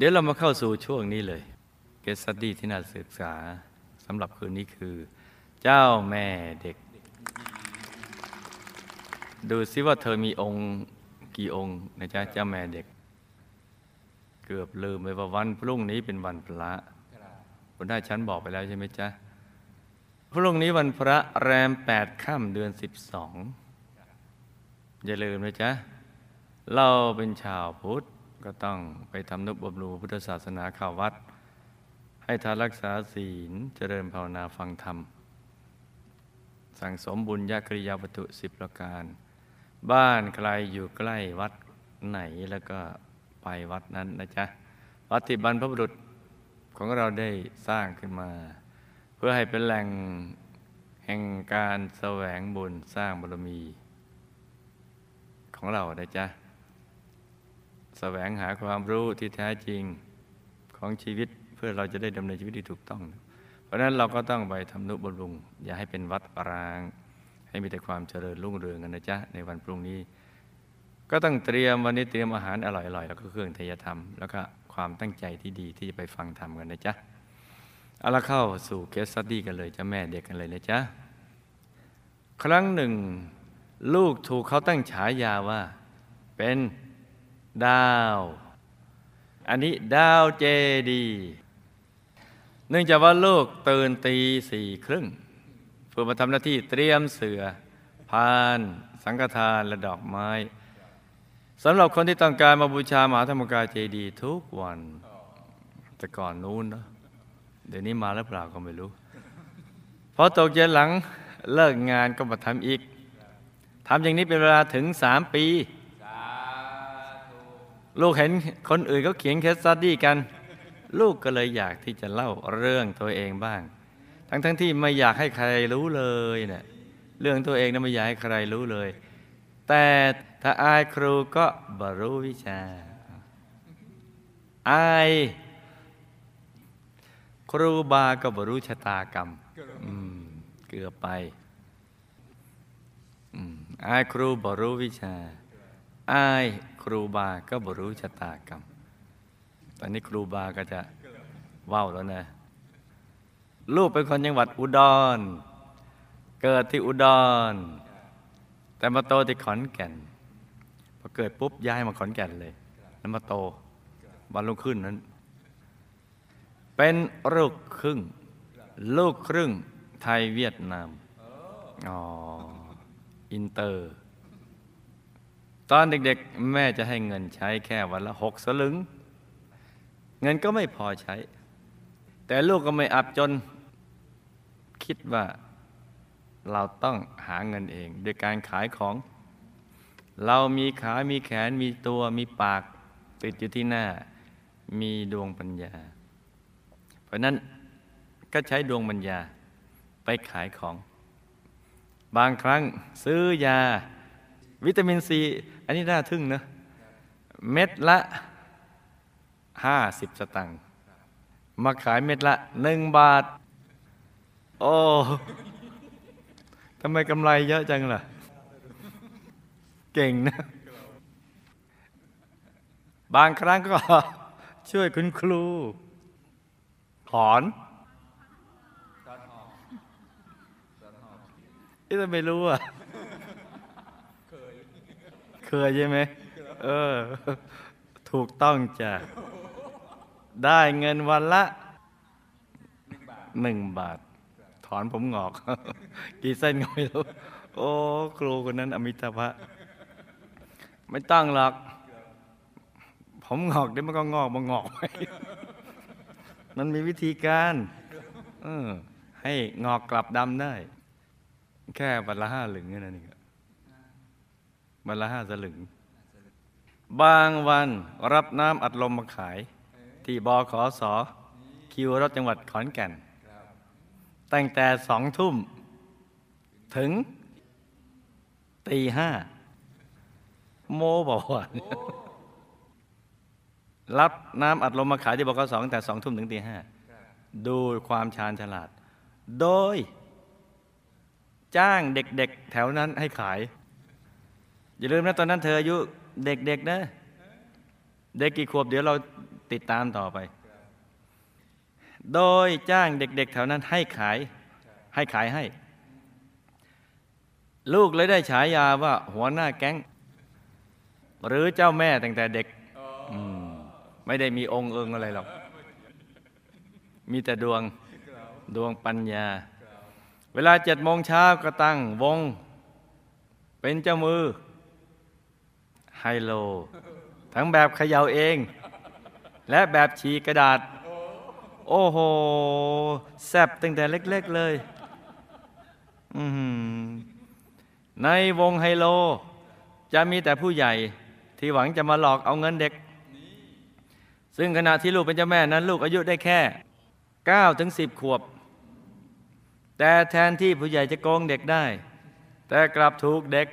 เดี๋ยวเรามาเข้าสู่ช่วงนี้เลย เกสตดี้ที่น่าศึกษาสำหรับคืนนี้คือ เจ้าแม่เด็ก ดูซิว่าเธอมีองค์กี่องค์นะจ๊ะเจ้าแม่เด็ก เกือบลืมไปว่าวันพรุ่งนี้เป็นวันพระคุณได้ฉันบอกไปแล้วใช่ไหมจ๊ะพรุ่งนี้วันพระแรมแปดค่ำเดือนสิบสองอย่าลืมนะจ๊ะ เราเป็นชาวพุทธ ก็ต้องไปทำนุบำรุงพุทธศาสนาข่าววัด ให้ทานรักษาศีลเจริญภาวนาฟังธรรม สั่งสมบุญญากริยาวัตถุสิบประการ บ้านใครอยู่ใกล้วัดไหนแล้วก็ไปวัดนั้นนะจ๊ะ วัดที่บรรพบุรุษของเราได้สร้างขึ้นมา เพื่อให้เป็นแหล่งแห่งการแสวงบุญสร้างบารมี ของเรานะจ๊ะ แสวงหาความรู้ที่แท้จริงของชีวิตเพื่อเราจะได้ดำเนินชีวิตที่ถูกต้อง เพราะนั้นเราก็ต้องไปทำนุบำรุง อย่าให้เป็นวัดร้าง ให้มีแต่ความเจริญรุ่งเรืองกันนะจ๊ะในวันพรุ่งนี้ ก็ต้องเตรียมวันนี้เตรียมอาหารอร่อยๆแล้วก็เครื่องทยธรรม แล้วก็ความตั้งใจที่ดีที่จะไปฟังธรรมกันนะจ๊ะเอาละเข้าสู่เคสสตดี้กันเลยจ้ะแม่เด็กกันเลยนะจ๊ะครั้งหนึ่ง ลูกถูกเขาตั้งฉายาว่า เป็น ดาว อันนี้ดาวเจดีย์เนื่องจากว่าลูกตื่นตีสี่ครึ่งเพื่อมาทำหน้าที่เตรียมเสือพาน สังฆทานและดอกไม้สำหรับคนที่ต้องการมาบูชามหาธรรมกายเจดีย์ทุกวัน แต่ก่อนนู้นเนอะเดี๋ยวนี้มาแล้วเปล่าก็ไม่รู้พอตกเย็นหลังเลิกงานก็มาทำอีกทำอย่างนี้เป็นเวลาถึงสามปี ลูกเห็นคนอื่นเขาเขียน case study กัน ลูกก็เลยอยากที่จะเล่าเรื่องตัวเองบ้าง ทั้งๆที่ไม่อยากให้ใครรู้เลยเนี่ยเรื่องตัวเองนะไม่อยากให้ใครรู้เลย แต่ถ้าอายครูก็บรรลุวิชาอายครูบาก็บรรลุชะตากรรมมเกือบไปออายครูบรรลุวิชาอายครูบาก็บรรลุชะตากรรม ตอนนี้ครูบาก็จะว่าวแล้วนะ ลูกเป็นคนจังหวัดอุดร เกิดที่อุดร แต่มาโตที่ขอนแก่น พอเกิดปุ๊บย้ายมาขอนแก่นเลย แล้วมาโตวันรุ่งขึ้นนั้น เป็นลูกครึ่ง ลูกครึ่งไทยเวียดนาม อ๋อ อินเตอร์ ตอนเด็กๆ แม่จะให้เงินใช้แค่วันละหกสลึง เงินก็ไม่พอใช้ แต่ลูกก็ไม่อับจนคิดว่าเราต้องหาเงินเองโดยการขายของ เรามีขามีแขน มีตัว มีปาก ติดอยู่ที่หน้า มีดวงปัญญา เพราะนั้นก็ใช้ดวงปัญญาไปขายของ บางครั้งซื้อยา วิตามินซี อันนี้น่าทึ่งนะเม็ดละห้าสิบสตังค์มาขายเม็ดละหนึ่งบาท โอ้ทำไมกำไรเยอะจังล่ะ เก่งนะ บางครั้งก็ ช่วยคุณครู ถอนที่จะไม่รู้อะ เคยใช่ไหมเออ ถูกต้องจ้ะ ได้เงินวันละหนึ่งบาท ถอนผมงอก กี่เส้นก็ไม่รู้ โอ้ ครูคนนั้นอมิตาภะไม่ต้องหรอก ผมงอกเดี๋ยวมันก็งอกมันงอกไปมันมีวิธีการเออให้งอกกลับดำได้ แค่วันละห้าหลึงแค่นั้นเอง วันละห้าสลึง บางวันรับน้ำอัดลมมาขาย ที่บขสคิวรถจังหวัดขอนแก่น ตั้งแต่สองทุ่ม ถึงตีห้าโมบอกว่ารับน้ำอัดลมมาขายที่บกสองแต่สองทุ่มถึงตีห้าดูความชาญฉลาด โดย จ้างเด็กๆ แถวนั้นให้ขาย อย่าลืมนะตอนนั้นเธออายุเด็กๆนะ เด็กกี่ขวบเดี๋ยวเราติดตามต่อไป โดยจ้างเด็ก ๆ แถวนั้นให้ขายให้ขายให้ ลูกเลยได้ฉายาว่า หัวหน้าแก๊ง หรือเจ้าแม่ตั้งแต่เด็กมไม่ได้มีองค์เอิงอะไรหรอก มีแต่ดวงดวงปัญญา เวลาเจ็ดโมงเช้าก็ตั้งวง เป็นเจ้ามือ ไฮโล ทั้งแบบเขย่าเอง และแบบฉีกระดาษ โอ้โห แซบตั้งแต่เล็ก ๆ เลยอือหือในวงไฮโล จะมีแต่ผู้ใหญ่ที่หวังจะมาหลอกเอาเงินเด็ก ซึ่งขณะที่ลูกเป็นเจ้าแม่นั้น ลูกอายุได้แค่9ถึง10 ขวบ แต่แทนที่ผู้ใหญ่จะโกงเด็กได้ แต่กลับถูกเด็ก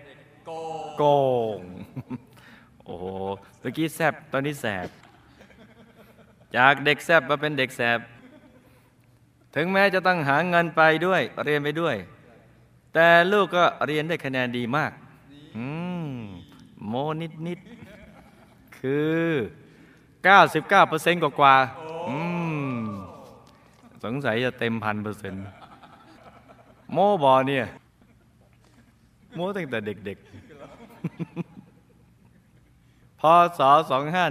โกง โอ้โหเมื่อกี้แซบตอนนี้แสบ จากเด็กแซบมาเป็นเด็กแสบ ถึงแม้จะต้องหาเงินไปด้วย เรียนไปด้วย แต่ลูกก็เรียนได้คะแนนดีมาก อืม โมนิดนิด คือ 99%กว่ากว่าอืม สงสัยจะเต็มพันเปอร์เซ็นต์โมบอเนี่ย โมตั้งแต่เด็กๆ ศ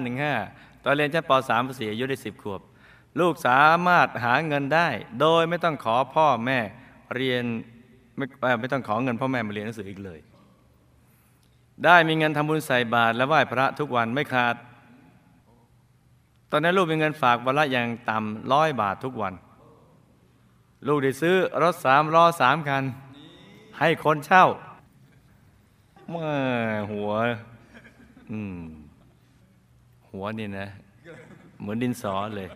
2515 ตอนเรียนชั้นป .3 ป .4 อายุได้ 10 ขวบ ลูกสามารถหาเงินได้ โดยไม่ต้องขอพ่อแม่เรียนไม่ไม่ต้องขอเงินพ่อแม่มาเรียนหนังสืออีกเลย ได้มีเงินทำบุญใส่บาตรและไหว้พระทุกวันไม่ขาด ตอนนั้นลูกมีเงินฝากวันละอย่างต่ำร้อยบาททุกวัน ลูกได้ซื้อรถสามล้อสามคัน ให้คนเช่าเมื่อหัว อืม หัวนี่นะ เหมือนดินสอเลย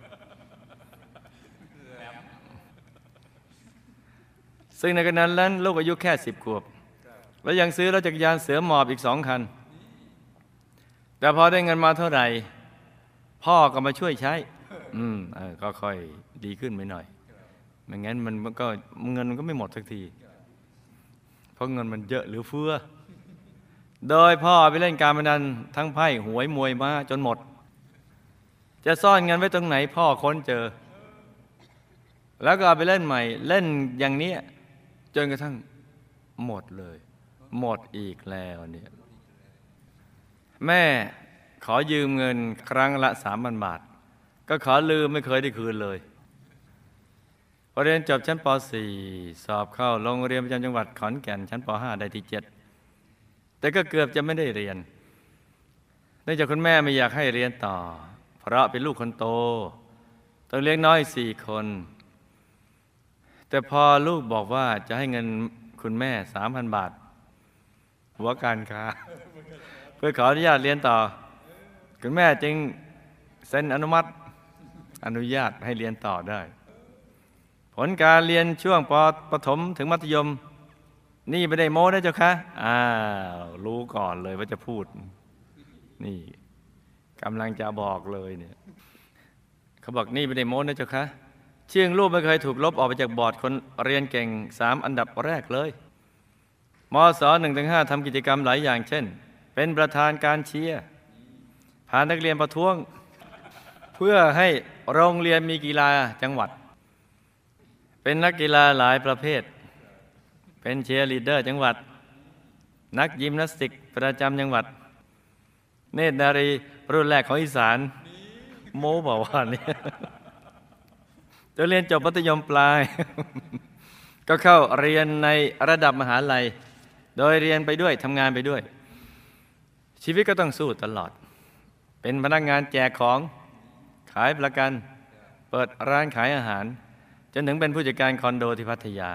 ซึ่งในขณะนั้นลูกอายุแค่สิบขวบ แล้วยังซื้อรถจักรยานเสือหมอบอีกสองคัน แต่พอได้เงินมาเท่าไหร่ พ่อก็มาช่วยใช้ อืมออก็ค่อยดีขึ้นไปหน่อยไม่งั้นมันมันก็เงินมันก็ไม่หมดสักที เพราะเงินมันเยอะหรือเฟือ โดยพ่อไปเล่นการพนันทั้งไพ่หวยมวยมาจนหมด จะซ่อนเงินไว้ตรงไหนพ่อค้นเจอ แล้วก็ไปเล่นใหม่ เล่นอย่างนี้จนกระทั่งหมดเลย หมดอีกแล้วเนี่ยแม่ขอยืมเงินครั้งละสามพันบาท ก็ขอลืมไม่เคยได้คืนเลยพอเรียนจบชั้นป .4 สอบเข้าโรงเรียนประจำจังหวัดขอนแก่นชั้นป .5 ได้ที่ 7 แต่ก็เกือบจะไม่ได้เรียนเนื่องจากคุณแม่ไม่อยากให้เรียนต่อ เพราะเป็นลูกคนโตต้องเลี้ยงน้อยสี่คน แต่พอลูกบอกว่าจะให้เงินคุณแม่สามพันบาท หัวการค้าเพื่อขออนุญาตเรียนต่อ คุณแม่จึงเซ็นอนุมัติอนุญาตให้เรียนต่อได้ ผลการเรียนช่วงปประถมถึงมัธยม นี่ไม่ได้โม้นะเจ้าคะอ้าวรู้ก่อนเลยว่าจะพูด นี่กำลังจะบอกเลยเนี่ยเขาบอกนี่ไม่ได้โม้นะเจ้าคะเชียงรูปไม่เคยถูกลบออกไปจากบอร์ดคนเรียนเก่งสามอันดับแรกเลยมศหนึ่งถึงห้าทำกิจกรรมหลายอย่างเช่น เป็นประธานการเชียร์พานักเรียนประท้วง เพื่อให้โรงเรียนมีกีฬาจังหวัด เป็นนักกีฬาหลายประเภท เป็นเชียร์ลีดเดอร์จังหวัด นักยิมนาสติกประจำจังหวัด เนตรนารีรุ่นแรกของอีสาน โมบอกว่าเนี่ยจะเรียนจบมัธยมปลาย ก็เข้าเรียนในระดับมหาลัย โดยเรียนไปด้วยทำงานไปด้วย ชีวิตก็ต้องสู้ตลอด เป็นพนักงานแจกของขายประกัน เปิดร้านขายอาหาร จนถึงเป็นผู้จัดการคอนโดที่พัทยา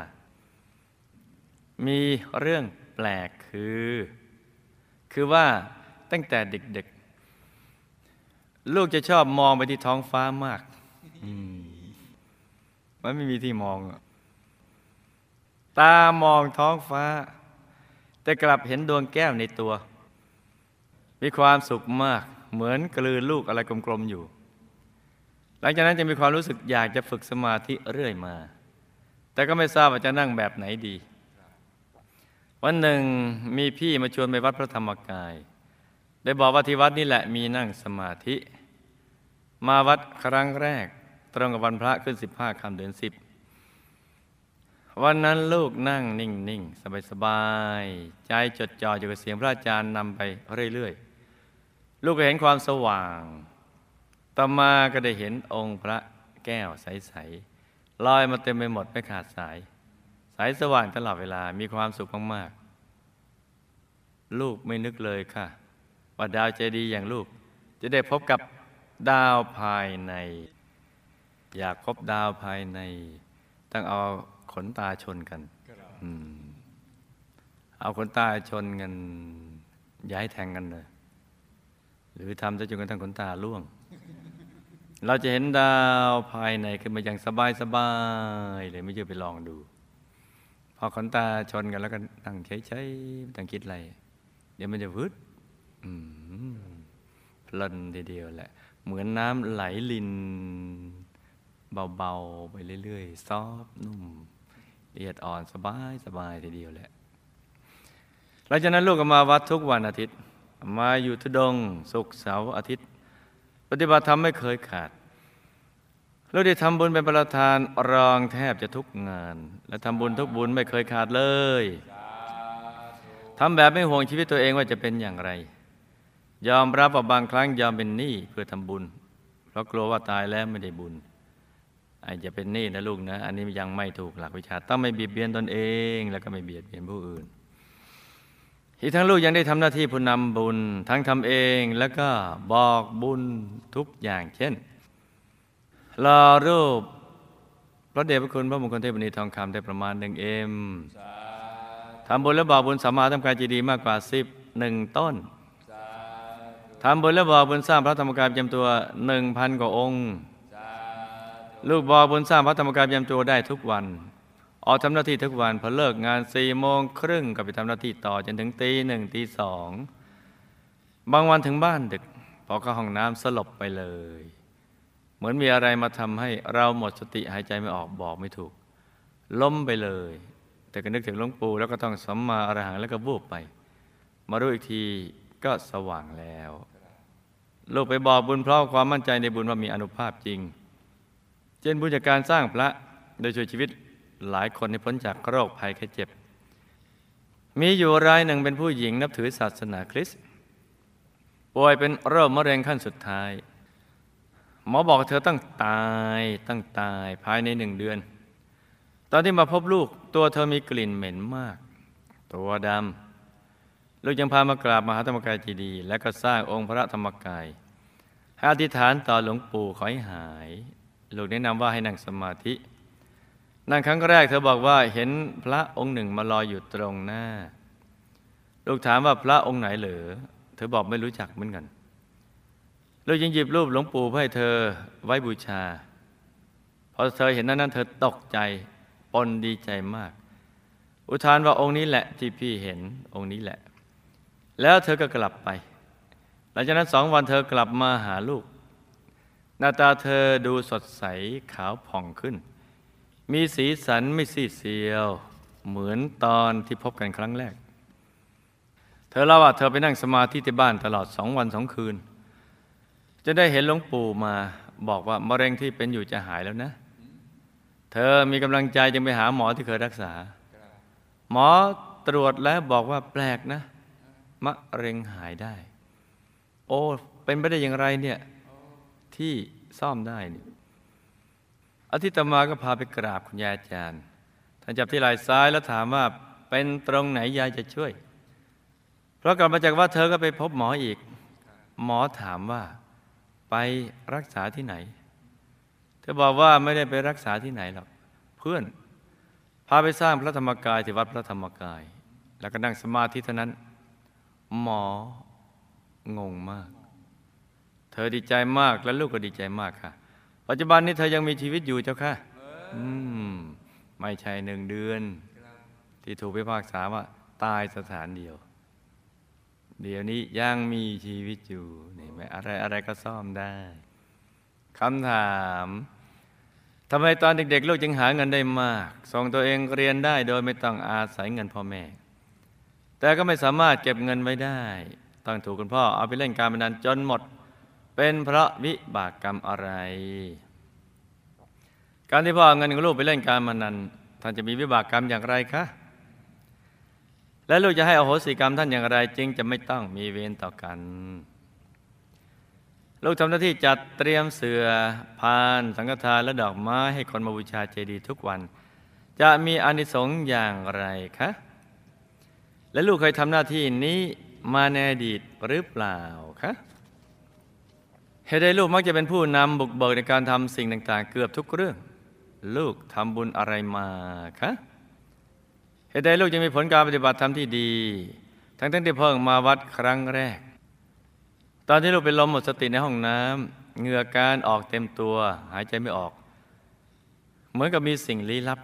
มีเรื่องแปลกคือ คือว่าตั้งแต่เด็กๆ ลูกจะชอบมองไปที่ท้องฟ้ามากมันไม่มีที่มอง ตามองท้องฟ้า แต่กลับเห็นดวงแก้วในตัว มีความสุขมาก เหมือนกลืนลูกอะไรกลมๆอยู่ หลังจากนั้นจะมีความรู้สึกอยากจะฝึกสมาธิเรื่อยมา แต่ก็ไม่ทราบว่าจะนั่งแบบไหนดี วันหนึ่งมีพี่มาชวนไปวัดพระธรรมกาย ได้บอกว่าที่วัดนี่แหละมีนั่งสมาธิ มาวัดครั้งแรก ตรงกับวันพระขึ้นสิบห้าคำเดือนสิบวันนั้นลูกนั่งนิ่งนิ่งสบายสบายๆใจจดจ่ออยู่กับเสียงพระอาจารย์นำไปเรื่อยๆ ลูกก็เห็นความสว่างต่อมาก็ได้เห็นองค์พระแก้วใสๆลอยมาเต็มไปหมดไม่ขาดสาย สายสว่างตลอดเวลามีความสุขมากๆ ลูกไม่นึกเลยค่ะ ว่าดาวใจดีอย่างลูก จะได้พบกับดาวภายใน อยากพบดาวภายใน ต้องเอาขนตาชนกันอเอาขนตาชนกันย่าให้แทงกันเลยหรือทำซะจนกระทั่งขนตาล่วง เราจะเห็นดาวภายในขึ้นมาอย่างสบายสบายๆเลยไม่เชื่อไปลองดู พอขนตาชนกันแล้วก็นั่งเฉยๆไม่ต้องคิดอะไร เดี๋ยวมันจะวืดพลินทีเดียวแหละ เหมือนน้ำไหลลิน เบาๆ ไปเรื่อยๆ ซอฟนุ่มละเอียดอ่อนสบายสบายทีเดียวแหละหลังจากนั้นลูกก็มาวัดทุกวันอาทิตย์ มาอยู่ทุดงค์ศุกร์เสาร์อาทิตย์ ปฏิบัติธรรมไม่เคยขาด เราได้ทำบุญเป็นประธานรองแทบจะทุกงาน และทำบุญทุกบุญไม่เคยขาดเลยทำแบบไม่ห่วงชีวิตตัวเองว่าจะเป็นอย่างไร ยอมรับว่าบางครั้งยอมเป็นหนี้เพื่อทำบุญ เพราะกลัวว่าตายแล้วไม่ได้บุญอาจจะเป็นหนี้นะลูกนะ อันนี้ยังไม่ถูกหลักวิชา ต้องไม่เบียดเบียนตนเอง แล้วก็ไม่เบียดเบียนผู้อื่น อีกทั้งลูกยังได้ทำหน้าที่ผู้นำบุญ ทั้งทำเองแล้วก็บอกบุญทุกอย่าง เช่น รอรูป พระเดชพระคุณพระมงคลเทพนีทองคำได้ประมาณหนึ่งเอ็มทำบุญและบอกบุญสามาทำการจีดีมากกว่าสิบหนึ่งต้นทำบุญและบอกบุญสร้างพระธรรมกายจำตัวหนึ่งพันกว่าองค์ ลูกบอกบุญสร้างพระธรรมกายจำตัวได้ทุกวัน ออกทำหน้าที่ทุกวันพอเลิกงานสี่โมงครึ่งก็ไปทำหน้าที่ต่อจนถึงตีหนึ่งตีสองบางวันถึงบ้านดึกพอเข้าห้องน้ำสลบไปเลย เหมือนมีอะไรมาทำให้เราหมดสติหายใจไม่ออกบอกไม่ถูก ล้มไปเลย แต่ก็นึกถึงหลวงปู่แล้วก็ต้องสัมมาอรหังแล้วก็บูบไป มารู้อีกทีก็สว่างแล้ว ลูกไปบอกบุญเพราะความมั่นใจในบุญว่ามีอนุภาพจริง เช่นบุญจากการสร้างพระโดยช่วยชีวิตหลายคนให้พ้นจากโรคภัยแค่เจ็บ มีอยู่รายหนึ่งเป็นผู้หญิงนับถือศาสนาคริสต์ป่วยเป็นโรคมะเร็งขั้นสุดท้าย หมอบอกเธอต้องตายต้องตายภายในหนึ่งเดือน ตอนที่มาพบลูกตัวเธอมีกลิ่นเหม็นมาก ตัวดำลูกยังพามากราบมหาธรรมกายจีดี และก็สร้างองค์พระธรรมกายให้อธิษฐานต่อหลวงปู่ขอให้หาย ลูกแนะนำว่าให้นั่งสมาธิ นั่งครั้งแรกเธอบอกว่าเห็นพระองค์หนึ่งมาลอยอยู่ตรงหน้า ลูกถามว่าพระองค์ไหนเหรอเธอบอกไม่รู้จักเหมือนกัน ลูกยังหยิบรูปหลวงปู่เพื่อให้เธอไว้บูชา พอเธอเห็นนั้นนั้นเธอตกใจปนดีใจมาก อุทานว่าองค์นี้แหละที่พี่เห็นองค์นี้แหละ แล้วเธอก็กลับไป หลังจากนั้นสองวันเธอกลับมาหาลูก หน้าตาเธอดูสดใสขาวผ่องขึ้น มีสีสันไม่ซีดเซียว เหมือนตอนที่พบกันครั้งแรก เธอเล่าว่าเธอไปนั่งสมาธิที่บ้านตลอดสองวันสองคืน จะได้เห็นหลวงปู่มาบอกว่ามะเร็งที่เป็นอยู่จะหายแล้วนะ เธอมีกำลังใจจึงไปหาหมอที่เคยรักษา หมอตรวจแล้วบอกว่าแปลกนะ มะเร็งหายได้ โอ้ เป็นไปได้อย่างไรเนี่ยที่ซ่อมได้นี่อาทิตย์มาก็พาไปกราบคุณยายอาจารย์ ท่านจับที่ไหล่ซ้ายแล้วถามว่าเป็นตรงไหนยายจะช่วย เพราะกลับมาจากว่าเธอก็ไปพบหมออีก หมอถามว่า ไปรักษาที่ไหน เธอบอกว่าไม่ได้ไปรักษาที่ไหนหรอกเพื่อนพาไปสร้างพระธรรมกายที่วัดพระธรรมกาย แล้วก็นั่งสมาธิเท่านั้น หมองงมาก เธอดีใจมากและลูกก็ดีใจมากค่ะ ปัจจุบันนี้เธอยังมีชีวิตอยู่เจ้าค่ะอืมไม่ใช่หนึ่งเดือน ที่ถูกพิพากษาว่าตายสถานเดียว เดี๋ยวนี้ยังมีชีวิตอยู่นี่ไหมอะไรอะไรก็ซ่อมได้คำถามทำไมตอนเด็กๆ ลูกจึงหาเงินได้มาก ส่งตัวเองเรียนได้โดยไม่ต้องอาศัยเงินพ่อแม่ แต่ก็ไม่สามารถเก็บเงินไว้ได้ ต้องถูกคุณพ่อเอาไปเล่นการพนันจนหมด เป็นเพราะวิบากกรรมอะไร การที่พ่อเอาเงินของลูกไปเล่นการมานันท่านจะมีวิบากกรรมอย่างไรคะ และลูกจะให้อโหสิกรรมท่านอย่างไร จึงจะไม่ต้องมีเวรต่อกัน ลูกทำหน้าที่จัดเตรียมเสือพาน สังฆทานและดอกไม้ให้คนมาบูชาเจดีย์ทุกวัน จะมีอานิสงส์อย่างไรคะ และลูกเคยทำหน้าที่นี้มาในอดีตหรือเปล่าคะเหตุใดลูกมักจะเป็นผู้นำบุกเบิกในการทำสิ่งต่างๆ เกือบทุกเรื่อง ลูกทำบุญอะไรมาคะ เหตุใดลูกจะมีผลการปฏิบัติธรรมที่ดี ทั้งทั้งที่เพิ่งมาวัดครั้งแรก ตอนที่ลูกเป็นลมหมดสติในห้องน้ำเหงื่อการออกเต็มตัว หายใจไม่ออก เหมือนกับมีสิ่งลี้ลับ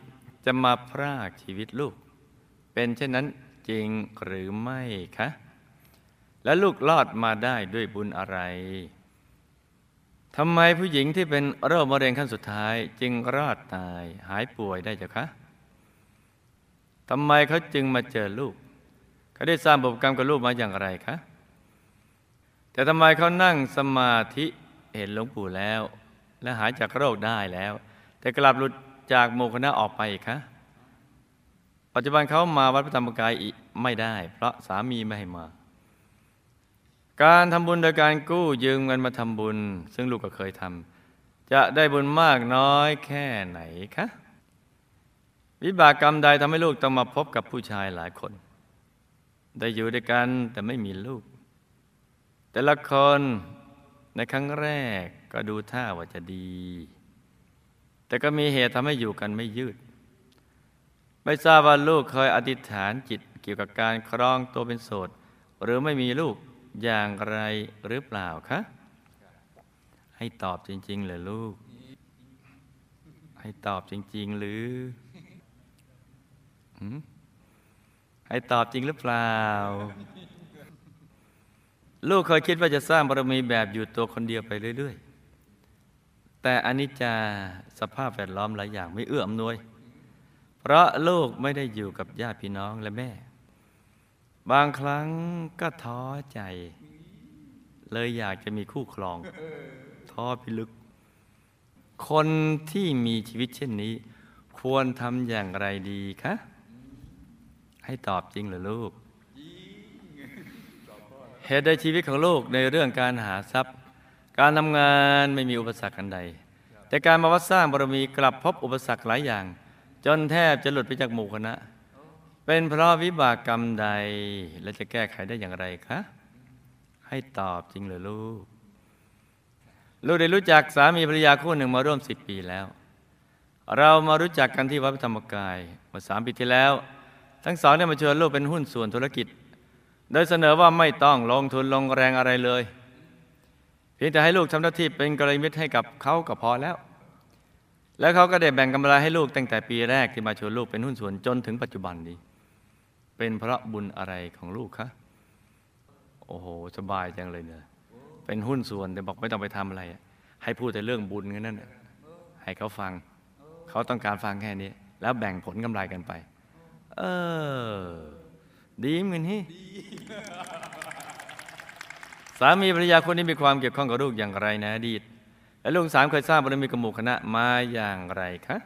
จะมาพรากชีวิตลูก เป็นเช่นนั้นจริงหรือไม่คะ และลูกรอดมาได้ด้วยบุญอะไรทำไมผู้หญิงที่เป็นโรคมะเร็งขั้นสุดท้าย จึงรอดตายหายป่วยได้เจ้าคะ ทำไมเขาจึงมาเจอลูก เขาได้สร้างบุญกรรมกับลูกมาอย่างไรคะแต่ทำไมเขานั่งสมาธิเห็นหลวงปู่แล้ว และหายจากโรคได้แล้ว แต่กลับหลุดจากโมคณะออกไปคะปัจจุบันเขามาวัดพระธรรมกายอีกไม่ได้ เพราะสามีไม่ให้มา การทำบุญโดยการกู้ยืมเงินมาทำบุญ ซึ่งลูกก็เคยทำจะได้บุญมากน้อยแค่ไหนคะ วิบากกรรมใดทำให้ลูกต้องมาพบกับผู้ชายหลายคน ได้อยู่ด้วยกันแต่ไม่มีลูก แต่ละคนในครั้งแรกก็ดูท่าว่าจะดี แต่ก็มีเหตุทำให้อยู่กันไม่ยืด ไม่ทราบว่าลูกเคยอธิษฐานจิตเกี่ยวกับการครองตัวเป็นโสด หรือไม่มีลูกอย่างไรหรือเปล่าคะ ให้ตอบจริง ๆ เลยลูก ให้ตอบจริง ๆ หรือ ให้ตอบจริงหรือเปล่า ลูกเคยคิดว่าจะสร้างบารมีแบบอยู่ตัวคนเดียวไปเรื่อย ๆ แต่อนิจจาสภาพแวดล้อมหลายอย่างไม่เอื้ออำนวย เพราะลูกไม่ได้อยู่กับญาติพี่น้องและแม่ บางครั้งก็ท้อใจ เลยอยากจะมีคู่ครอง ท้อพิลึก คนที่มีชีวิตเช่นนี้ ควรทำอย่างไรดีคะ ให้ตอบจริงเหรือลูก เหตุใดชีวิตของลูกในเรื่องการหาทรัพย์ การทำงานไม่มีอุปสรรคอันใด แต่การมาวัดสร้างบารมีกลับพบอุปสรรคหลายอย่าง จนแทบจะหลุดไปจากหมู่คณะ เป็นเพราะวิบากกรรมใด และจะแก้ไขได้อย่างไรคะ ให้ตอบจริงเหรือลูก ลูกได้รู้จักสามีภรรยาคู่หนึ่งมาร่วมสิบปีแล้วเรามารู้จักกันที่วัดพระธรรมกายเมื่อสามปีที่แล้ว ทั้งสองได้มาชวนลูกเป็นหุ้นส่วนธุรกิจ โดยเสนอว่าไม่ต้องลงทุนลงแรงอะไรเลย เพียงแต่ให้ลูกทำหน้าที่เป็นกระมิตรให้กับเขาก็พอแล้ว แล้วเขาก็ได้แบ่งกำไรให้ลูกตั้งแต่ปีแรกที่มาชวนลูกเป็นหุ้นส่วนจนถึงปัจจุบันนี้ เป็นเพราะบุญอะไรของลูกคะโอ้โหสบายจังเลยเนี่ยเป็นหุ้นส่วนแต่บอกไม่ต้องไปทำอะไร ให้พูดแต่เรื่องบุญแค่นั้นน่ะให้เขาฟัง เขาต้องการฟังแค่นี้ แล้วแบ่งผลกำไรกันไป เออ ดีเหมือนที่สามีภรรยาคนนี้มีความเกี่ยวข้องกับลูกอย่างไรนะอดีตและลูกสามเคยสร้างบารมีกับหมู่คณะมาอย่างไรคะ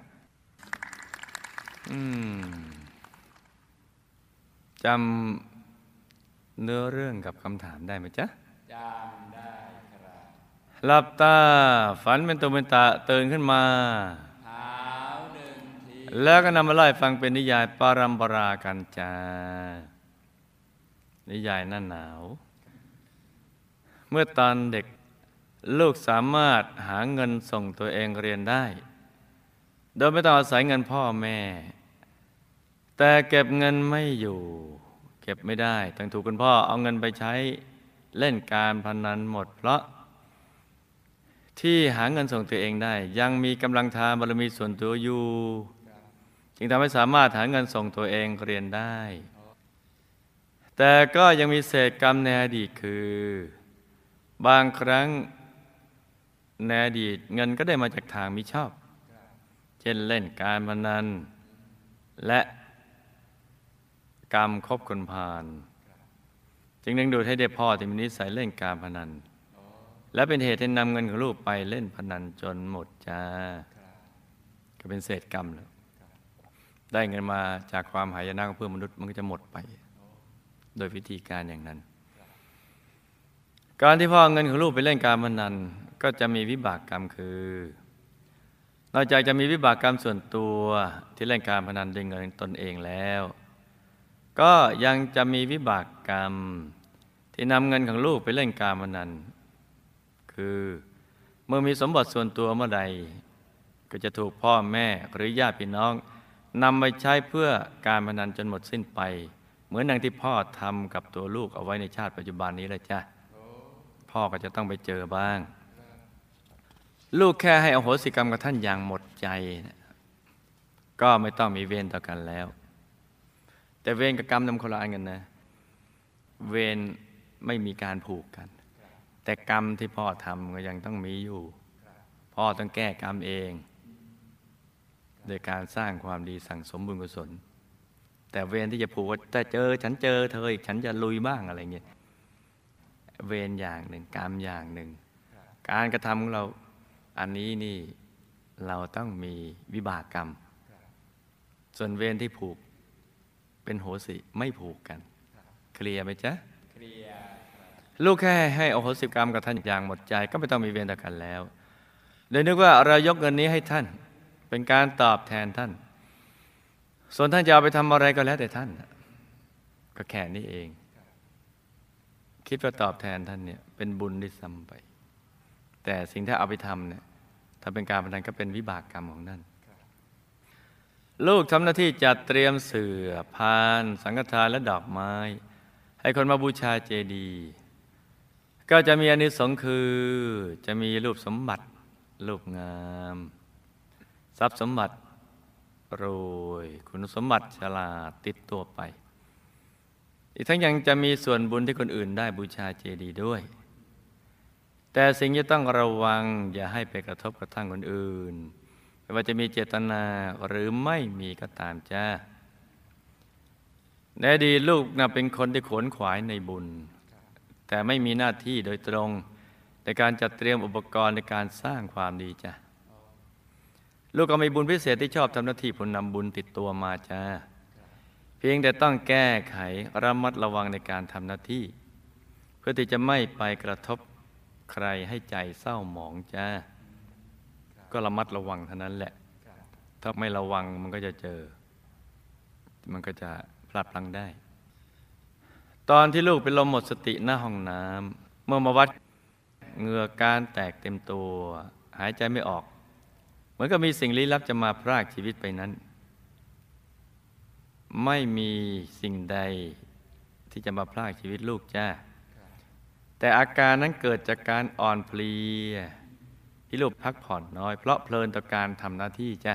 อืมจำเนื้อเรื่องกับคำถามได้ไหมจ๊ะจำได้ครับหลับตาฝันเป็นตัวเป็นตาตื่นขึ้นมาเท้าหนึ่งที แล้วก็นำมาไล่ฟังเป็นนิยายปารัมปรากันจา นิยายหน้าหนาว เมื่อตอนเด็กลูกสามารถหาเงินส่งตัวเองเรียนได้ โดยไม่ต้องอาศัยเงินพ่อแม่ แต่เก็บเงินไม่อยู่ เก็บไม่ได้ต้องถูกคุณพ่อเอาเงินไปใช้เล่นการพนันหมด เพราะ ที่หาเงินส่งตัวเองได้ ยังมีกำลังทานบารมีส่วนตัวอยู่ จึงทำให้สามารถหาเงินส่งตัวเองเรียนได้ แต่ก็ยังมีเศษกรรมในอดีตคือ บางครั้งในอดีตเงินก็ได้มาจากทางมิชอบ เช่นเล่นการพนัน และกรรมคบคนพาลจึงดึงดูดให้เด็กพ่อที่มีนิสัยเล่นการพนัน และเป็นเหตุให้นำเงินของลูกไปเล่นพนันจนหมดจ้าก็เป็นเศษกรรมแล้ว ได้เงินมาจากความหายนะของเพื่อนมนุษย์มันก็จะหมดไป โดยวิธีการอย่างนั้น การที่พ่อเงินของลูกไปเล่นการพนันก็จะมีวิบากกรรมคือนอกจากจะมีวิบากกรรมส่วนตัวที่เล่นการพนันด้วยเงินตนเองแล้ว ก็ยังจะมีวิบากกรรม ที่นำเงินของลูกไปเล่นการพนัน คือเมื่อมีสมบัติส่วนตัวเมื่อใด ก็จะถูกพ่อแม่หรือญาติพี่น้อง นำไปใช้เพื่อการพนันจนหมดสิ้นไป เหมือนอย่างที่พ่อทำกับตัวลูกเอาไว้ในชาติปัจจุบันนี้แหละจ้ะพ่อก็จะต้องไปเจอบ้าง ลูกแค่ให้อโหสิกรรมกับท่านอย่างหมดใจ ก็ไม่ต้องมีเวรต่อกันแล้ว แต่เวรกับกรรมนำคนละอันกันนะ เวรไม่มีการผูกกัน แต่กรรมที่พ่อทำก็ยังต้องมีอยู่ พ่อต้องแก้กรรมเอง โดยการสร้างความดีสั่งสมบุญกุศล แต่เวรที่จะผูกว่าถ้าเจอ ฉันเจอเธออีกฉันจะลุยบ้างอะไรเงี้ยเวรอย่างหนึ่งกรรมอย่างหนึ่ง การกระทำของเราอันนี้นี่เราต้องมีวิบากกรรม ส่วนเวรที่ผูกเป็นโหสิไม่ผูกกัน เคลียร์ไหมจ๊ะเคลียร์ลูกแค่ให้อโหสิกรรมกับท่านอย่างหมดใจ ก็ไม่ต้องมีเวรต่อกันแล้วโดยนึกว่าเรายกเงินนี้ให้ท่าน เป็นการตอบแทนท่าน ส่วนท่านจะเอาไปทำอะไรก็แล้วแต่ท่าน ก็แค่นี้เอง คิดว่าตอบแทนท่านเนี่ยเป็นบุญที่ซ้ำไป แต่สิ่งที่เอาไปทำเนี่ยถ้าเป็นการพนันก็เป็นวิบากกรรมของนั่นลูกทำหน้าที่จัดเตรียมเสื่อพาน สังฆทานและดอกไม้ ให้คนมาบูชาเจดีย์ก็จะมีอนิสงส์คือจะมีรูปสมบัติรูปงาม ทรัพย์สมบัติรวยคุณสมบัติฉลาดติดตัวไป อีกทั้งยังจะมีส่วนบุญที่คนอื่นได้บูชาเจดีย์ด้วย แต่สิ่งที่ต้องระวังอย่าให้ไปกระทบกระทั่งคนอื่น ไม่ว่าจะมีเจตนาหรือไม่มีก็ตามจ้าในอดีลูกนะเป็นคนที่ขวนขวายในบุญ แต่ไม่มีหน้าที่โดยตรงในการจัดเตรียมอุปกรณ์ในการสร้างความดีจ้ะ ลูกก็มีบุญพิเศษที่ชอบทำหน้าที่ผลนำบุญติดตัวมาจ้าเพียงแต่ต้องแก้ไขระมัดระวังในการทำหน้าที่ เพื่อที่จะไม่ไปกระทบใครให้ใจเศร้าหมองจ้าก็ระมัดระวังเท่านั้นแหละ ถ้าไม่ระวังมันก็จะเจอ มันก็จะพลาดพลั้งได้ ตอนที่ลูกเป็นลมหมดสติหน้าห้องน้ำเมื่อมาวัดเหงื่อการแตกเต็มตัว หายใจไม่ออก มือนกับมีสิ่งลี้ลับจะมาพรากชีวิตไปนั้น ไม่มีสิ่งใดที่จะมาพรากชีวิตลูกจ้า แต่อาการนั้นเกิดจากการอ่อนเพลียที่ลูกพักผ่อนน้อย เพราะเพลินต่อการทำหน้าที่จ้า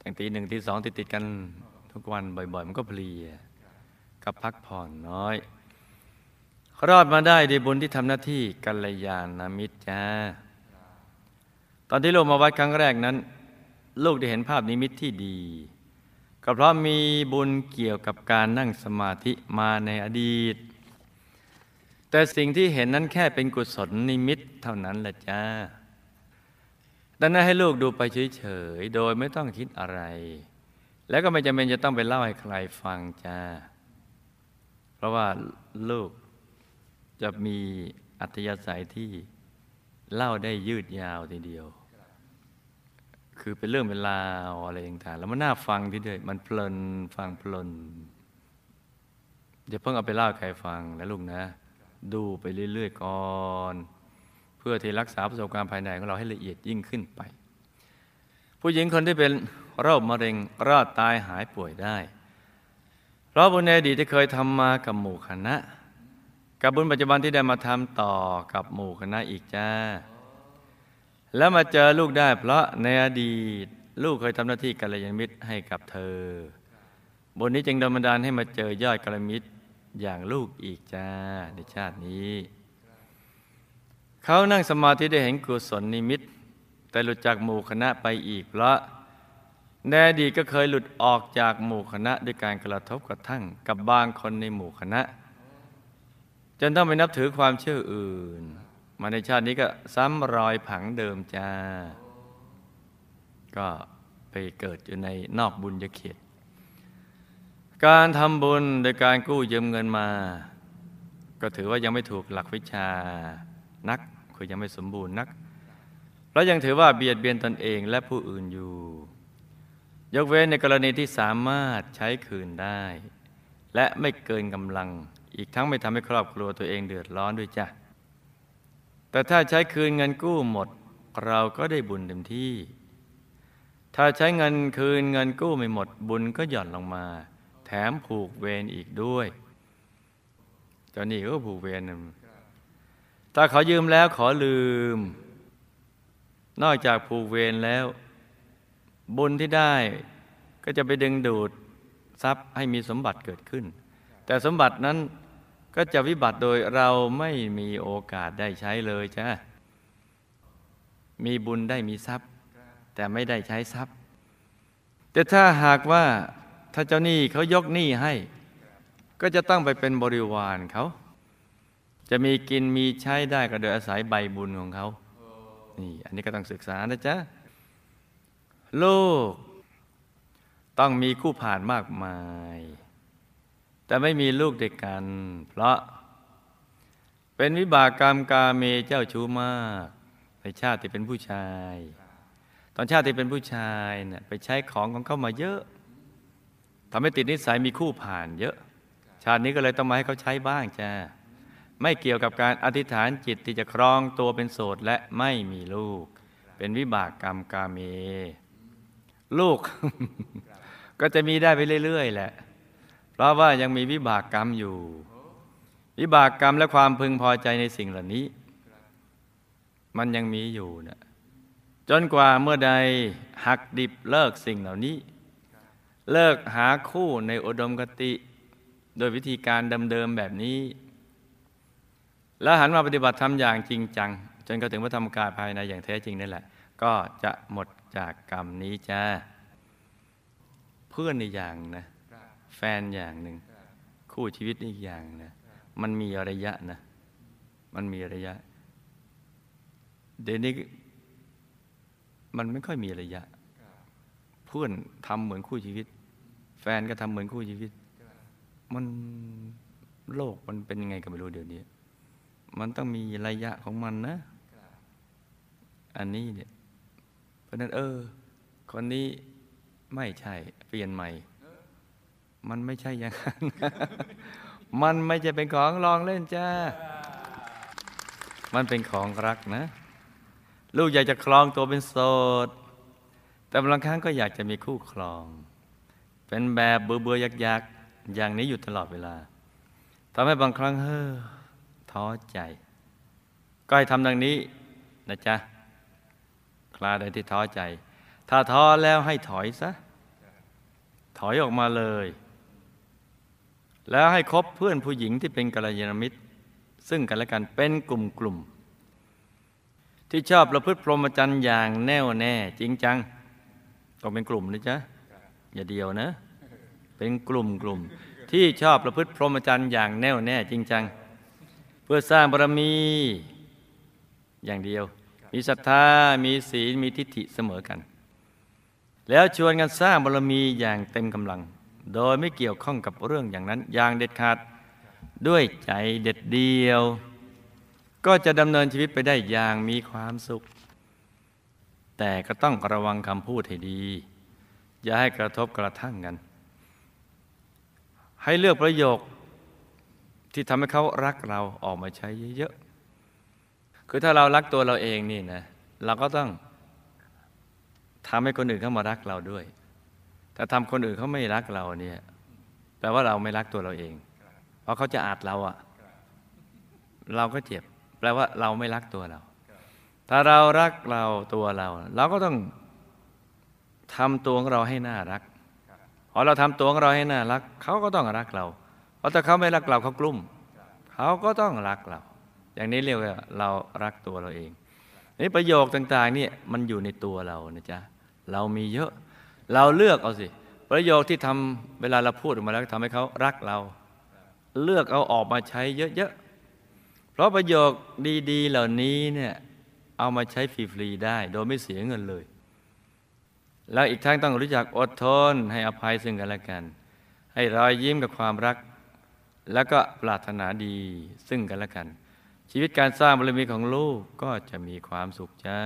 ตั้งตีหนึ่งตีสองติดติดกันทุกวันบ่อย ๆ มันก็เพลียกับพักผ่อนน้อยรอดมาได้ด้วยบุญที่ทำหน้าที่กัลยาณมิตรจ้า ตอนที่ลูกมาวัดครั้งแรกนั้น ลูกได้เห็นภาพนิมิตที่ดี ก็เพราะมีบุญเกี่ยวกับการนั่งสมาธิมาในอดีต แต่สิ่งที่เห็นนั้นแค่เป็นกุศลนิมิตเท่านั้นแหละจ้าดังนั้นให้ลูกดูไปเฉยๆ โดยไม่ต้องคิดอะไร แล้วก็ไม่จำเป็นจะต้องไปเล่าให้ใครฟังจ้า เพราะว่าลูกจะมีอัธยาศัยที่เล่าได้ยืดยาวทีเดียว คือเป็นเรื่องเป็นราวอะไรต่างๆแล้วมันน่าฟังทีเดียวมันเพลินฟังเพลินอย่าเพิ่งเอาไปเล่าให้ใครฟังนะลูกนะ ดูไปเรื่อยๆก่อน เพื่อที่รักษาประสบการณ์ภายในของเราให้ละเอียดยิ่งขึ้นไป ผู้หญิงคนที่เป็นโรคมะเร็งรอดตายหายป่วยได้ เพราะบุญในอดีตที่เคยทำมากับหมู่คณะ กับบุญปัจจุบันที่ได้มาทำต่อกับหมู่คณะอีกจ้า แล้วมาเจอลูกได้เพราะในอดีต ลูกเคยทำหน้าที่กัลยาณมิตรให้กับเธอ บนนี้จึงดลบันดาลให้มาเจอยอดกัลยาณมิตรอย่างลูกอีกจ้าในชาตินี้ เขานั่งสมาธิได้เห็นกุศลนิมิต แต่หลุดจากหมู่คณะไปอีกเพราะในอดีตก็เคยหลุดออกจากหมู่คณะด้วยการกระทบกระทั่งกับบางคนในหมู่คณะ จนต้องไปนับถือความเชื่ออื่น มาในชาตินี้ก็ซ้ำรอยผังเดิมจ้า ก็ไปเกิดอยู่ในนอกบุญญาเขต การทำบุญโดยการกู้ยืมเงินมา ก็ถือว่ายังไม่ถูกหลักวิชานัก คือยังไม่สมบูรณ์นักเพราะยังถือว่าเบียดเบียนตนเองและผู้อื่นอยู่ ยกเว้นในกรณีที่สามารถใช้คืนได้ และไม่เกินกำลัง อีกทั้งไม่ทำให้ครอบครัวตัวเองเดือดร้อนด้วยจ้ะ แต่ถ้าใช้คืนเงินกู้หมด เราก็ได้บุญเต็มที่ ถ้าใช้เงินคืนเงินกู้ไม่หมด บุญก็หย่อนลงมา แถมผูกเวรอีกด้วยเจ้าหนี้ก็ผูกเวรถ้าเขายืมแล้วขอลืม นอกจากผูกเวรแล้ว บุญที่ได้ก็จะไปดึงดูดทรัพย์ให้มีสมบัติเกิดขึ้น แต่สมบัตินั้น ก็จะวิบัติโดยเราไม่มีโอกาสได้ใช้เลยจ้ะมีบุญได้มีทรัพย์ แต่ไม่ได้ใช้ทรัพย์ แต่ถ้าหากว่าถ้าเจ้าหนี้เขายกหนี้ให้ ก็จะต้องไปเป็นบริวารเขา จะมีกินมีใช้ได้ก็โดยอาศัยใบบุญของเขานี่อันนี้ก็ต้องศึกษานะจ๊ะลูกต้องมีคู่ผ่านมากมาย แต่ไม่มีลูกเด็กกัน เพราะ เป็นวิบากกรรมกาเมเจ้าชู้มาก ในชาติที่เป็นผู้ชาย ตอนชาติที่เป็นผู้ชายเนี่ยไปใช้ของของเขามาเยอะทำให้ติดนิสัยมีคู่ผ่านเยอะ ชาตินี้ก็เลยต้องมาให้เขาใช้บ้างจ้าไม่เกี่ยวกับการอธิษฐานจิตที่จะครองตัวเป็นโสดและไม่มีลูก เป็นวิบากกรรมกาเม ลูก ก็จะมีได้ไปเรื่อย ๆ แหละ เพราะว่ายังมีวิบากกรรมอยู่ วิบากกรรมและความพึงพอใจในสิ่งเหล่านี้ มันยังมีอยู่นะจนกว่าเมื่อใดหักดิบเลิกสิ่งเหล่านี้ เลิกหาคู่ในอุดมคติ โดยวิธีการเดิมๆแบบนี้ แล้วหันมาปฏิบัติธรรมอย่างจริงจัง จนกระถึงพระธรรมกายภายในอย่างแท้จริงนั่นแหละ ก็จะหมดจากกรรมนี้จ้าเพื่อนอีกอย่างนะ แฟนอย่างหนึ่ง คู่ชีวิตอีกอย่างนะมันมีระยะนะ มันมีระยะ เดี๋ยวนี้มันไม่ค่อยมีระยะ เพื่อนทำเหมือนคู่ชีวิต แฟนก็ทำเหมือนคู่ชีวิต มันโลกมันเป็นยังไงก็ไม่รู้เดี๋ยวนี้ มันต้องมีระยะของมันนะ อันนี้เนี่ย เพราะนั้นเออ คนนี้ไม่ใช่เปลี่ยนใหม่ มันไม่ใช่อย่างนั้น มันไม่ใช่เป็นของลองเล่นจ้า มันเป็นของรักนะ ลูกอยากจะคลองตัวเป็นโสด แต่บางครั้งก็อยากจะมีคู่ครอง เป็นแบบเบื่อเบื่อๆอยากๆอย่างนี้อยู่ตลอดเวลาทำให้บางครั้งเฮ้อท้อใจ ก็ให้ทำดังนี้นะจ๊ะคลาใดที่ท้อใจ ถ้าท้อแล้วให้ถอยซะ ถอยออกมาเลย แล้วให้คบเพื่อนผู้หญิงที่เป็นกัลยาณมิตร ซึ่งกันและกันเป็นกลุ่มกลุ่มๆที่ชอบประพฤติพรหมจรรย์อย่างแน่วแน่ จริงจังต้องเป็นกลุ่มนะจ๊ะอย่าเดียวนะ เป็นกลุ่มกลุ่มๆที่ชอบประพฤติพรหมจรรย์อย่างแน่วแน่ จริงจังเพื่อสร้างบารมีอย่างเดียว มีศรัทธามีศีลมีทิฏฐิเสมอกัน แล้วชวนกันสร้างบารมีอย่างเต็มกำลัง โดยไม่เกี่ยวข้องกับเรื่องอย่างนั้นอย่างเด็ดขาดด้วยใจเด็ดเดียว ก็จะดำเนินชีวิตไปได้อย่างมีความสุข แต่ก็ต้องระวังคำพูดให้ดี อย่าให้กระทบกระทั่งกัน ให้เลือกประโยคที่ทำให้เขารักเราออกมาใช้เยอะๆ คือถ้าเรารักตัวเราเองนี่นะ เราก็ต้องทำให้คนอื่นเข้ามารักเราด้วย แต่ทำคนอื่นเขาไม่รักเราเนี่ยแปลว่าเราไม่รักตัวเราเอง เพราะเขาจะอาดเราอะเราก็เจ็บ แปลว่าเราไม่รักตัวเรา ถ้าเรารักเราตัวเรา เราก็ต้องทำตัวของเราให้น่ารักพอเราทำตัวของเราให้น่ารักเขาก็ต้องรักเรา เพราะถ้าเขาไม่รักเราเขากลุ้มเขาก็ต้องรักเรา อย่างนี้เรียกว่าเรารักตัวเราเองนี่ประโยคต่าง ๆ เนี่ยมันอยู่ในตัวเรานะจ๊ะเรามีเยอะ เราเลือกเอาสิ ประโยคที่ทำเวลาเราพูดออกมาแล้วทำให้เขารักเรา เลือกเอาออกมาใช้เยอะๆเพเพราะประโยคดีๆ เหล่านี้เนี่ยเอามาใช้ฟรีๆได้ โดยไม่เสียเงินเลย แล้วอีกทั้งต้องรู้จักอดทนให้อภัยซึ่งกันและกัน ให้รอยยิ้มกับความรัก แล้วก็ปรารถนาดีซึ่งกันและกัน ชีวิตการสร้างบารมีของลูกก็จะมีความสุขจ้า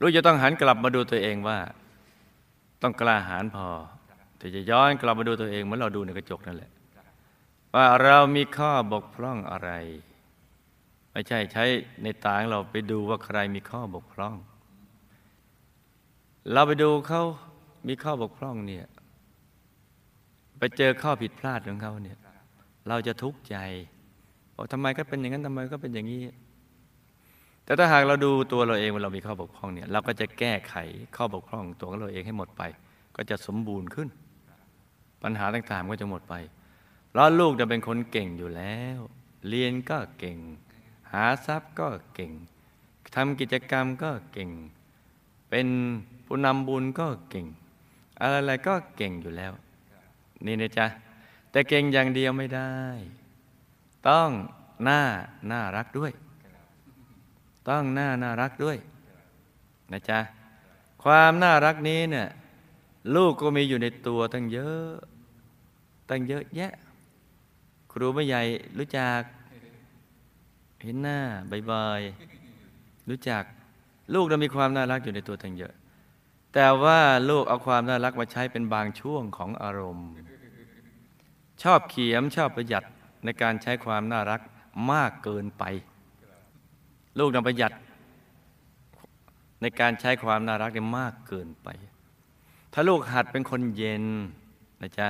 ลูกจะต้องหันกลับมาดูตัวเองว่า ต้องกล้าหาญพอที่จะย้อนกลับมาดูตัวเองเหมือนเราดูในกระจกนั่นแหละ ว่าเรามีข้อบกพร่องอะไร ไม่ใช่ใช้ในตาของเราไปดูว่าใครมีข้อบกพร่อง เราไปดูเขามีข้อบกพร่องเนี่ยไปเจอข้อผิดพลาดของเขาเนี่ย เราจะทุกข์ใจบอกทำไมก็เป็นอย่างนั้นทำไมก็เป็นอย่างนี้ แต่ถ้าหากเราดูตัวเราเองว่าเรามีข้อบกพร่องเนี่ยเราก็จะแก้ไขข้อบกพร่องตัวเราเองให้หมดไป ก็จะสมบูรณ์ขึ้น ปัญหาต่างๆก็จะหมดไปเพราะลูกจะเป็นคนเก่งอยู่แล้ว เรียนก็เก่ง หาทรัพย์ก็เก่งทำกิจกรรมก็เก่ง เป็นผู้นำบุญก็เก่ง อะไรๆก็เก่งอยู่แล้ว นี่นะจ๊ะ แต่เก่งอย่างเดียวไม่ได้ ต้องหน้าน่ารักด้วย ต้องหน้าน่ารักด้วยนะจ๊ะความน่ารักนี้เนี่ยลูกก็มีอยู่ในตัวตั้งเยอะตั้งเยอะแยะ ครูไม่ใหญ่รู้จัก เห็นหน้าบ่อยๆรู้จักลูกเรามีความน่ารักอยู่ในตัวตั้งเยอะ แต่ว่าลูกเอาความน่ารักมาใช้เป็นบางช่วงของอารมณ์ ชอบเขียมชอบประหยัดในการใช้ความน่ารักมากเกินไป ลูกนำประหยัด ในการใช้ความน่ารักเนี่ยมากเกินไป ถ้าลูกหัดเป็นคนเย็นนะจ๊ะ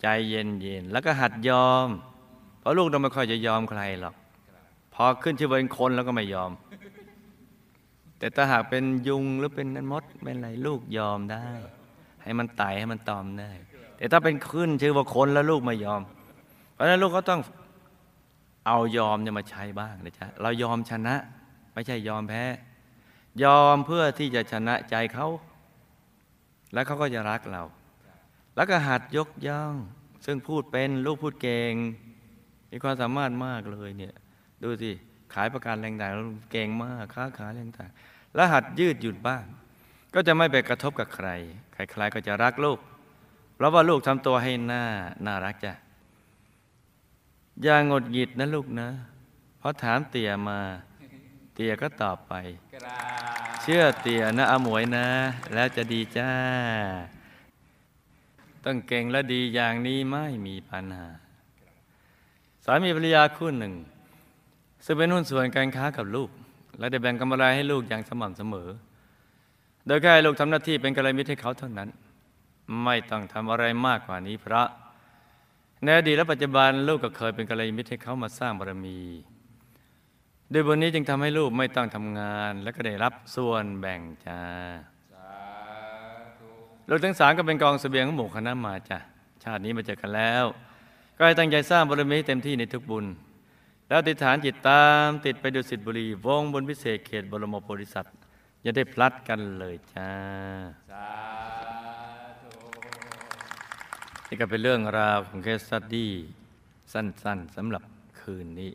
ใจเย็นเย็นแล้วก็หัดยอม เพราะลูกเราไม่ค่อยจะยอมใครหรอก พอขึ้นชื่อว่าเป็นคนแล้วก็ไม่ยอม แต่ถ้าหากเป็นยุงหรือเป็นมดเป็นอะไรลูกยอมได้ ให้มันไต่ให้มันตอมได้ แต่ถ้าเป็นขึ้นชื่อว่าคนแล้วลูกไม่ยอม เพราะฉะนั้นลูกก็ต้อง เอายอมเนี่ยมาใช้บ้างนะจ๊ะเรายอมชนะ ไม่ใช่ยอมแพ้ ยอมเพื่อที่จะชนะใจเขา แล้วเขาก็จะรักเรา แล้วก็หัดยกย่อง ซึ่งพูดเป็นลูกพูดเก่งมีความสามารถมากเลยเนี่ย ดูสิขายประกันแรงต่างเก่งมากค้าขายแรงต่างแล้วหัดยืดหยุ่นบ้าง ก็จะไม่ไปกระทบกับใคร ใครๆก็จะรักลูก เพราะว่าลูกทำตัวให้หน้าน่ารักจ้ะ อย่างดหงิดนะลูกนะ เพราะถามเตี่ยมา เตี่ยก็ตอบไปกราบเชื่อเตี่ยนะอาหมวยนะ แล้วจะดีจ้า ต้องเก่งและดีอย่างนี้ไม่มีปัญหา สามีภรรยาคู่หนึ่ง ซึ่งเป็นหุ้นส่วนการค้ากับลูก และได้แบ่งกำไรให้ลูกอย่างสม่ำเสมอ โดยแค่ให้ลูกทำหน้าที่เป็นกัลยาณมิตรให้เขาเท่านั้น ไม่ต้องทำอะไรมากกว่านี้เพราะ ในอดีตและปัจจุบันลูกก็เคยเป็นกัลยาณมิตรให้เขามาสร้างบารมี ด้วยบนนี้จึงทำให้ลูกไม่ต้องทำงาน และก็ได้รับส่วนแบ่งจ้าลูกทั้งสามก็เป็นกองเสบียงของหมู่คณะมาจ้ะชาตินี้มาเจอกันแล้ว ก็ให้ตั้งใจสร้างบารมีเต็มที่ในทุกบุญ แล้วอธิษฐานจิตตามติดไปดูสิทธิบุรี วงบนพิเศษเขตบรมโพธิสัตว์อย่าได้พลัดกันเลยจ้า นี่ก็เป็นเรื่องราวของเคสสตดี้สั้น ๆสำหรับคืนนี้